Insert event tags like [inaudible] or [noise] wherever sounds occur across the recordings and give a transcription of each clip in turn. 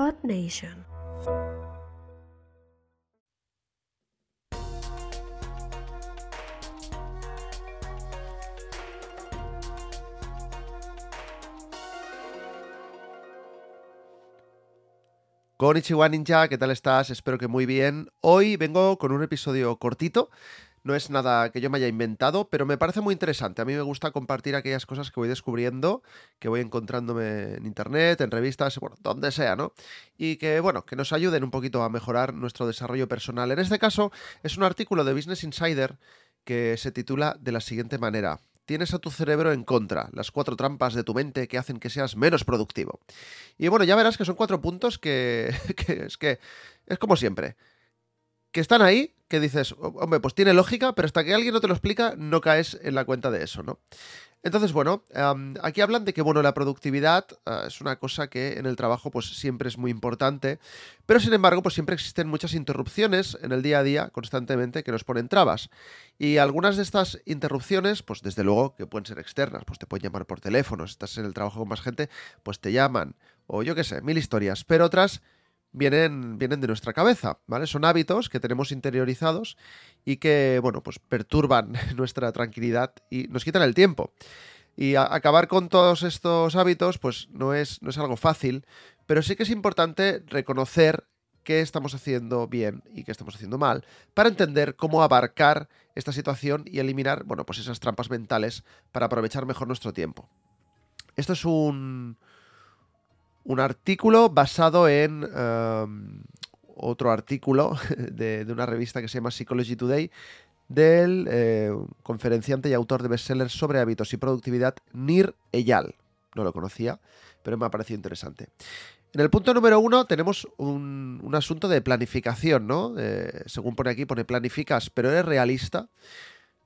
Earth Nation. Konnichiwa Ninja, ¿qué tal estás? Espero que muy bien. Hoy vengo con un episodio cortito. No es nada que yo me haya inventado, pero me parece muy interesante. A mí me gusta compartir aquellas cosas que voy descubriendo, que voy encontrándome en internet, en revistas, bueno, donde sea, ¿no? Y que, bueno, que nos ayuden un poquito a mejorar nuestro desarrollo personal. En este caso, es un artículo de Business Insider que se titula de la siguiente manera. Tienes a tu cerebro en contra, las cuatro trampas de tu mente que hacen que seas menos productivo. Y bueno, ya verás que son cuatro puntos que, [laughs] que es que es como siempre. Que están ahí, que dices, hombre, pues tiene lógica, pero hasta que alguien no te lo explica, no caes en la cuenta de eso, ¿no? Entonces, bueno, aquí hablan de que, bueno, la productividad uh, es una cosa que en el trabajo, pues siempre es muy importante, pero sin embargo, pues siempre existen muchas interrupciones en el día a día constantemente que nos ponen trabas. Y algunas de estas interrupciones, pues desde luego que pueden ser externas, pues te pueden llamar por teléfono, si estás en el trabajo con más gente, pues te llaman, o yo qué sé, mil historias, pero otras vienen, vienen de nuestra cabeza, ¿vale? Son hábitos que tenemos interiorizados y que, bueno, pues perturban [laughs] nuestra tranquilidad y nos quitan el tiempo. Y acabar con todos estos hábitos, pues no es, no es algo fácil, pero sí que es importante reconocer qué estamos haciendo bien y qué estamos haciendo mal, para entender cómo abarcar esta situación y eliminar, bueno, pues esas trampas mentales para aprovechar mejor nuestro tiempo. Esto es un, un artículo basado en um, otro artículo [laughs] de, una revista que se llama Psychology Today del eh, conferenciante y autor de bestsellers sobre hábitos y productividad Nir Eyal. No lo conocía, pero me ha parecido interesante. En el punto número uno tenemos un, un asunto de planificación, ¿no? Eh, según pone aquí, pone planificas, pero eres realista.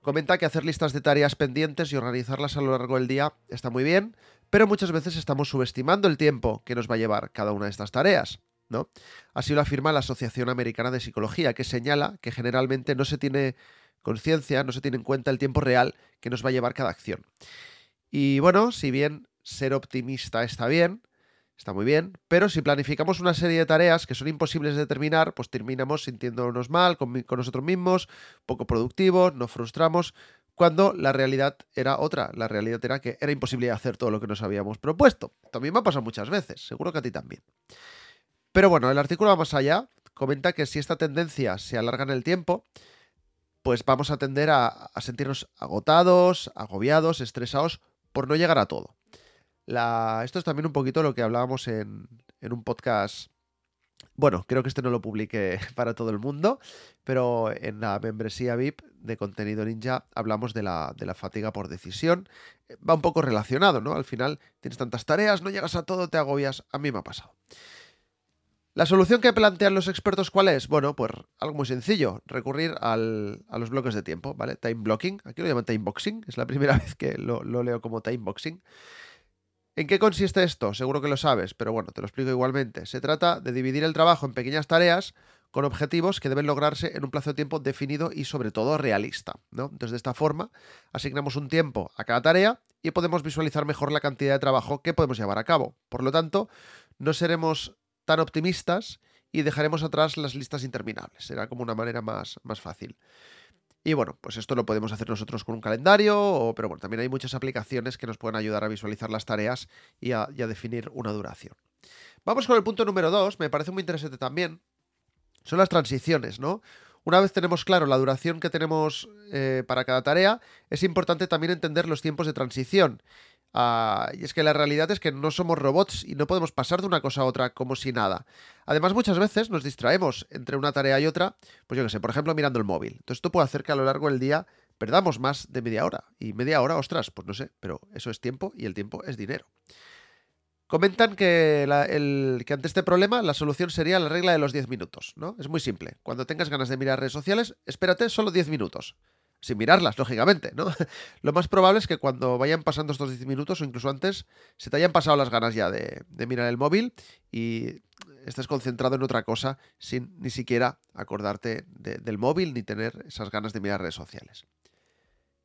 Comenta que hacer listas de tareas pendientes y organizarlas a lo largo del día está muy bien, pero muchas veces estamos subestimando el tiempo que nos va a llevar cada una de estas tareas. ¿no? Así lo afirma la Asociación Americana de Psicología, que señala que generalmente no se tiene conciencia, no se tiene en cuenta el tiempo real que nos va a llevar cada acción. Y bueno, si bien ser optimista está bien, está muy bien, pero si planificamos una serie de tareas que son imposibles de terminar, pues terminamos sintiéndonos mal con, con nosotros mismos, poco productivos, nos frustramos, cuando la realidad era otra. La realidad era que era imposible hacer todo lo que nos habíamos propuesto. También me ha pasado muchas veces, seguro que a ti también. Pero bueno, el artículo va más allá, comenta que si esta tendencia se alarga en el tiempo, pues vamos a tender a, a sentirnos agotados, agobiados, estresados por no llegar a todo. La, esto es también un poquito lo que hablábamos en, en un podcast bueno, creo que este no lo publiqué [laughs] para todo el mundo, pero en la membresía VIP de contenido ninja hablamos de la, de la, fatiga por decisión. Va un poco relacionado, ¿no? Al final tienes tantas tareas, no llegas a todo, te agobias. A mí me ha pasado. La solución que plantean los expertos, ¿cuál es? Bueno, pues algo muy sencillo, recurrir al, a los bloques de tiempo, ¿vale? Time blocking, aquí lo llaman time boxing, es la primera [laughs] vez que lo, lo leo como time boxing. ¿En qué consiste esto? Seguro que lo sabes, pero bueno, te lo explico igualmente. Se trata de dividir el trabajo en pequeñas tareas con objetivos que deben lograrse en un plazo de tiempo definido y sobre todo realista. Entonces, de esta forma, asignamos un tiempo a cada tarea y podemos visualizar mejor la cantidad de trabajo que podemos llevar a cabo. Por lo tanto, no seremos tan optimistas y dejaremos atrás las listas interminables. Será como una manera más, más fácil. Y bueno, pues esto lo podemos hacer nosotros con un calendario, pero bueno, también hay muchas aplicaciones que nos pueden ayudar a visualizar las tareas y a, definir una duración. Vamos con el punto número dos, me parece muy interesante también. Son las transiciones, ¿no? Una vez tenemos claro la duración que tenemos eh, para cada tarea, es importante también entender los tiempos de transición. Uh, y es que la realidad es que no somos robots y no podemos pasar de una cosa a otra como si nada. Además, muchas veces nos distraemos entre una tarea y otra, pues yo qué sé, por ejemplo, mirando el móvil. Entonces, esto puede hacer que a lo largo del día perdamos más de media hora. Y media hora, ostras, pues no sé, pero eso es tiempo y el tiempo es dinero. Comentan que, el, que, ante este problema la solución sería la regla de los 10 minutos, ¿no? Es muy simple. Cuando tengas ganas de mirar redes sociales, espérate solo 10 minutos sin mirarlas, lógicamente, ¿no? [laughs] Lo más probable es que cuando vayan pasando estos 10 minutos o incluso antes, se te hayan pasado las ganas ya de, mirar el móvil y estés concentrado en otra cosa sin ni siquiera acordarte de, del móvil ni tener esas ganas de mirar redes sociales.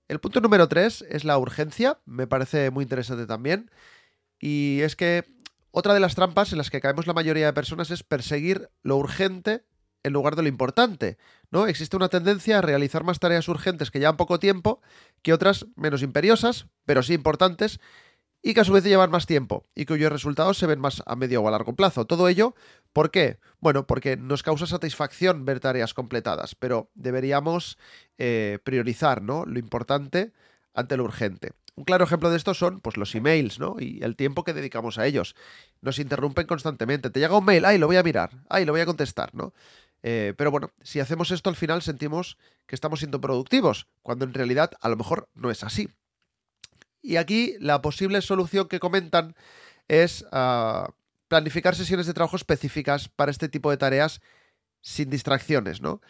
El punto número 3 es la urgencia, me parece muy interesante también, y es que Otra de las trampas en las que caemos la mayoría de personas es perseguir lo urgente en lugar de lo importante, ¿no? Existe una tendencia a realizar más tareas urgentes que llevan poco tiempo que otras menos imperiosas, pero sí importantes, y que a su vez llevan más tiempo y cuyos resultados se ven más a medio o a largo plazo. Todo ello, ¿por qué? Bueno, porque nos causa satisfacción ver tareas completadas, pero deberíamos eh, priorizar ¿no? lo importante ante lo urgente. Un claro ejemplo de esto son pues, los emails ¿no? y el tiempo que dedicamos a ellos. Nos interrumpen constantemente. Te llega un mail, ay, lo voy a mirar, ay, lo voy a contestar, ¿no? Eh, pero bueno, si hacemos esto al final sentimos que estamos siendo productivos, cuando en realidad a lo mejor no es así. Y aquí la posible solución que comentan es ah, planificar sesiones de trabajo específicas para este tipo de tareas sin distracciones, ¿no?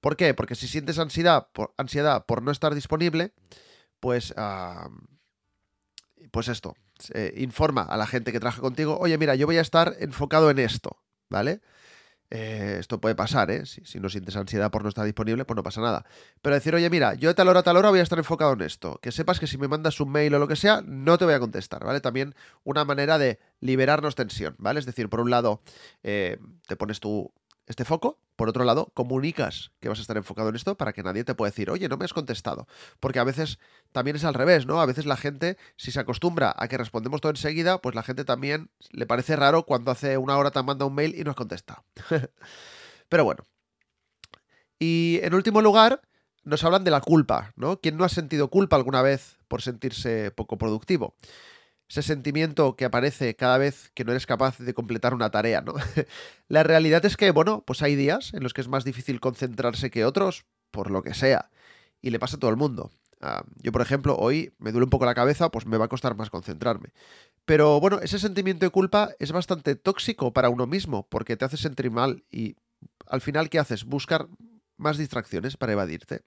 ¿Por qué? Porque si sientes ansiedad por, ansiedad por no estar disponible, pues, ah, pues esto, informa a la gente que trabaja contigo, oye, mira, yo voy a estar enfocado en esto, ¿vale? Eh, esto puede pasar, ¿eh? Si, no sientes ansiedad por no estar disponible, pues no pasa nada. Pero decir, oye, mira, yo de tal hora a tal hora voy a estar enfocado en esto. Que sepas que si me mandas un mail o lo que sea, no te voy a contestar, ¿vale? También una manera de liberarnos tensión, ¿vale? Es decir, por un lado, eh, te pones tu este foco. Por otro lado, comunicas que vas a estar enfocado en esto para que nadie te pueda decir, oye, no me has contestado. Porque a veces también es al revés, ¿no? A veces la gente, si se acostumbra a que respondemos todo enseguida, pues la gente también le parece raro cuando hace una hora te manda un mail y no has contestado. [laughs] Pero bueno. Y en último lugar, nos hablan de la culpa, ¿no? ¿Quién no ha sentido culpa alguna vez por sentirse poco productivo? Ese sentimiento que aparece cada vez que no eres capaz de completar una tarea, ¿no? [laughs] la realidad es que, bueno, pues hay días en los que es más difícil concentrarse que otros, por lo que sea, y le pasa a todo el mundo. Ah, yo, por ejemplo, hoy me duele un poco la cabeza, pues me va a costar más concentrarme. Pero bueno, ese sentimiento de culpa es bastante tóxico para uno mismo, porque te hace sentir mal y al final, ¿qué haces? Buscar más distracciones para evadirte.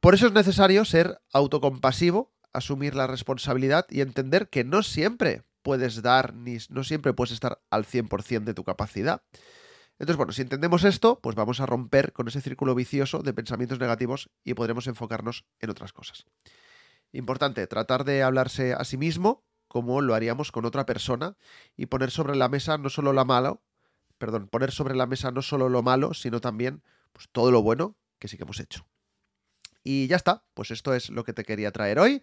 Por eso es necesario ser autocompasivo asumir la responsabilidad y entender que no siempre puedes dar, ni no siempre puedes estar al 100% de tu capacidad. Entonces, bueno, si entendemos esto, pues vamos a romper con ese círculo vicioso de pensamientos negativos y podremos enfocarnos en otras cosas. Importante, tratar de hablarse a sí mismo como lo haríamos con otra persona y poner sobre la mesa no solo lo malo, perdón, poner sobre la mesa no solo lo malo, sino también pues, todo lo bueno que sí que hemos hecho. Y ya está, pues esto es lo que te quería traer hoy.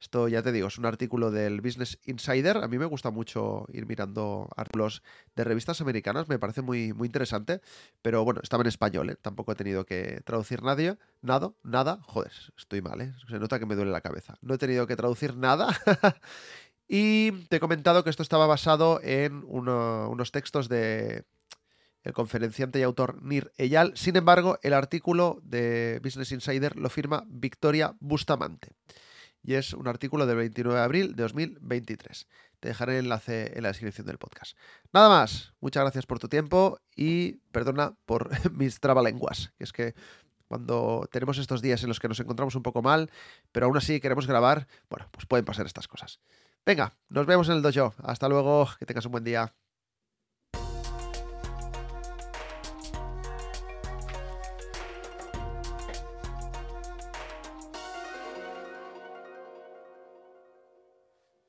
Esto ya te digo, es un artículo del Business Insider. A mí me gusta mucho ir mirando artículos de revistas americanas, me parece muy, muy interesante. Pero bueno, estaba en español, ¿eh? tampoco he tenido que traducir nadie, nada, nada. Joder, estoy mal, ¿eh? se nota que me duele la cabeza. No he tenido que traducir nada. [laughs] y te he comentado que esto estaba basado en unos textos de el conferenciante y autor Nir Eyal. Sin embargo, el artículo de Business Insider lo firma Victoria Bustamante. Y es un artículo del 29 de abril de 2023. Te dejaré el enlace en la descripción del podcast. Nada más. Muchas gracias por tu tiempo y perdona por [laughs] mis trabalenguas. Que es que cuando tenemos estos días en los que nos encontramos un poco mal, pero aún así queremos grabar, bueno, pues pueden pasar estas cosas. Venga, nos vemos en el dojo. Hasta luego, que tengas un buen día.